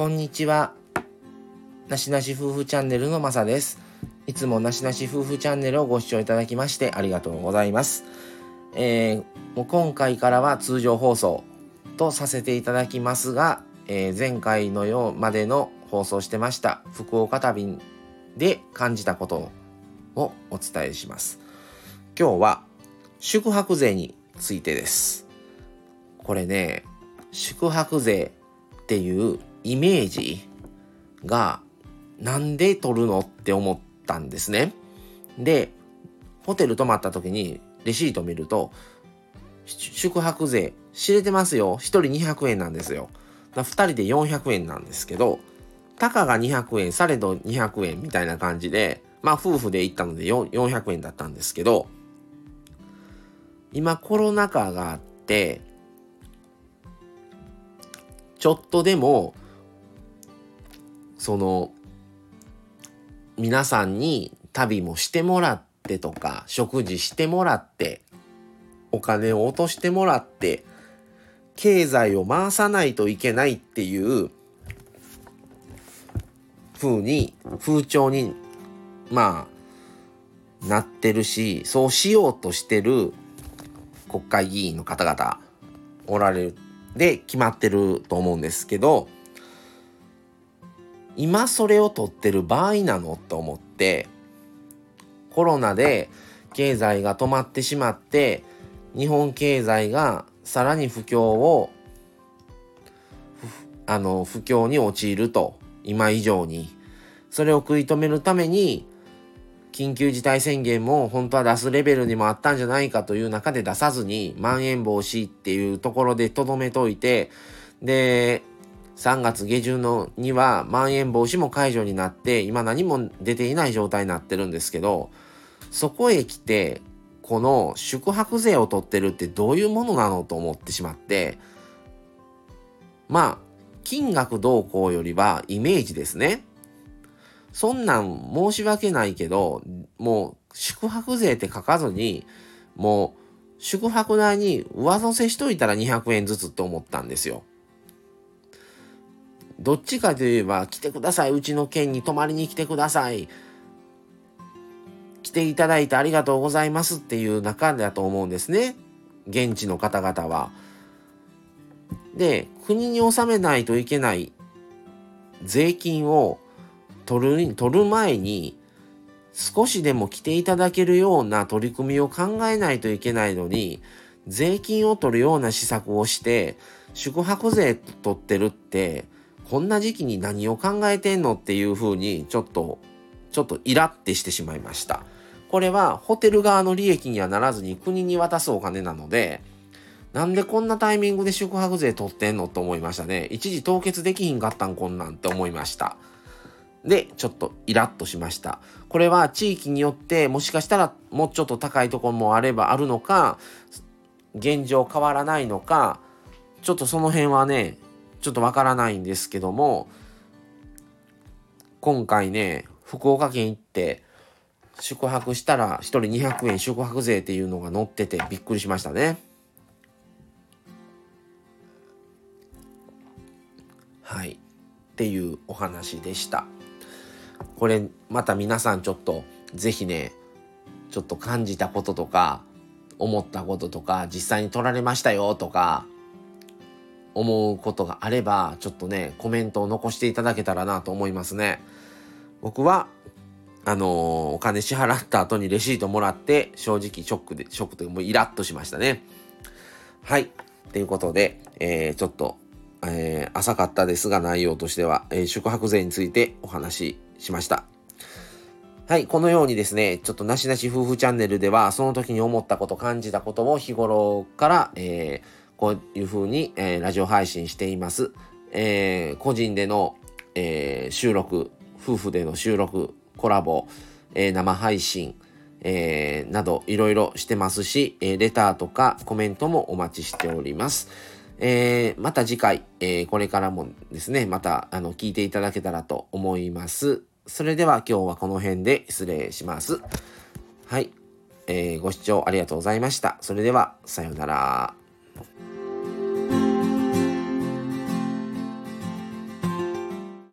こんにちは。なしなし夫婦チャンネルのまさです。いつもなしなし夫婦チャンネルをご視聴いただきましてありがとうございます。えー、もう今回からは通常放送とさせていただきますが、えー、前回のようまでの放送してました福岡旅で感じたことをお伝えします。今日は宿泊税についてです。これね、宿泊税っていうイメージがなんで取るのって思ったんですね。で、ホテル泊まった時にレシート見ると、宿泊税知れてますよ。1人200円なんですよ。2人で400円なんですけど、たかが200円、されど200円みたいな感じで、まあ夫婦で行ったので400円だったんですけど、今コロナ禍があって、ちょっとでもその皆さんに旅もしてもらってとか食事してもらってお金を落としてもらって経済を回さないといけないっていう風に風潮にまあなってるしそうしようとしてる国会議員の方々おられるで決まってると思うんですけど今それを取ってる場合なのと思ってコロナで経済が止まってしまって日本経済がさらに不況をあの不況に陥ると今以上に。それを食い止めるために緊急事態宣言も本当は出すレベルにもあったんじゃないかという中で出さずにまん延防止っていうところでとどめといてで3月下旬のにはまん延防止も解除になって今何も出ていない状態になってるんですけどそこへ来てこの宿泊税を取ってるってどういうものなのと思ってしまってまあ金額どうこうよりはイメージですねそんなん申し訳ないけどもう宿泊税って書かずにもう宿泊代に上乗せしといたら200円ずつって思ったんですよ。どっちかといえば、来てください。うちの県に泊まりに来てください。来ていただいてありがとうございますっていう中だと思うんですね。現地の方々は。で、国に納めないといけない税金を取る、取る前に、少しでも来ていただけるような取り組みを考えないといけないのに、税金を取るような施策をして、宿泊税取ってるって、こんな時期に何を考えてんのっていうふうにちょっとちょっとイラってしてしまいました。これはホテル側の利益にはならずに国に渡すお金なのでなんでこんなタイミングで宿泊税取ってんのと思いましたね。一時凍結できひんかったんこんなんって思いました。でちょっとイラッとしました。これは地域によってもしかしたらもうちょっと高いところもあればあるのか現状変わらないのかちょっとその辺はねちょっとわからないんですけども今回ね福岡県行って宿泊したら1人200円宿泊税っていうのが載っててびっくりしましたね。はい。っていうお話でした。これまた皆さんちょっと是非ねちょっと感じたこととか思ったこととか実際に取られましたよとか思うことがあれば、ちょっとね、コメントを残していただけたらなと思いますね。僕は、あのー、お金支払った後にレシートもらって、正直ショックで、ショックというかもうイラッとしましたね。はい。ということで、えー、ちょっと、えー、浅かったですが内容としては、えー、宿泊税についてお話ししました。はい、このようにですね、ちょっとなしなし夫婦チャンネルでは、その時に思ったこと、感じたことを日頃から、えー、こういう風に、えー、ラジオ配信しています。えー、個人での、えー、収録、夫婦での収録、コラボ、え生配信、えなどいろいろしてますし、えレターとかコメントもお待ちしております。えまた次回、えこれからもですね、またあの聞いていただけたらと思います。それでは今日はこの辺で失礼します。はい。えー、ご視聴ありがとうございました。それでは、さようなら。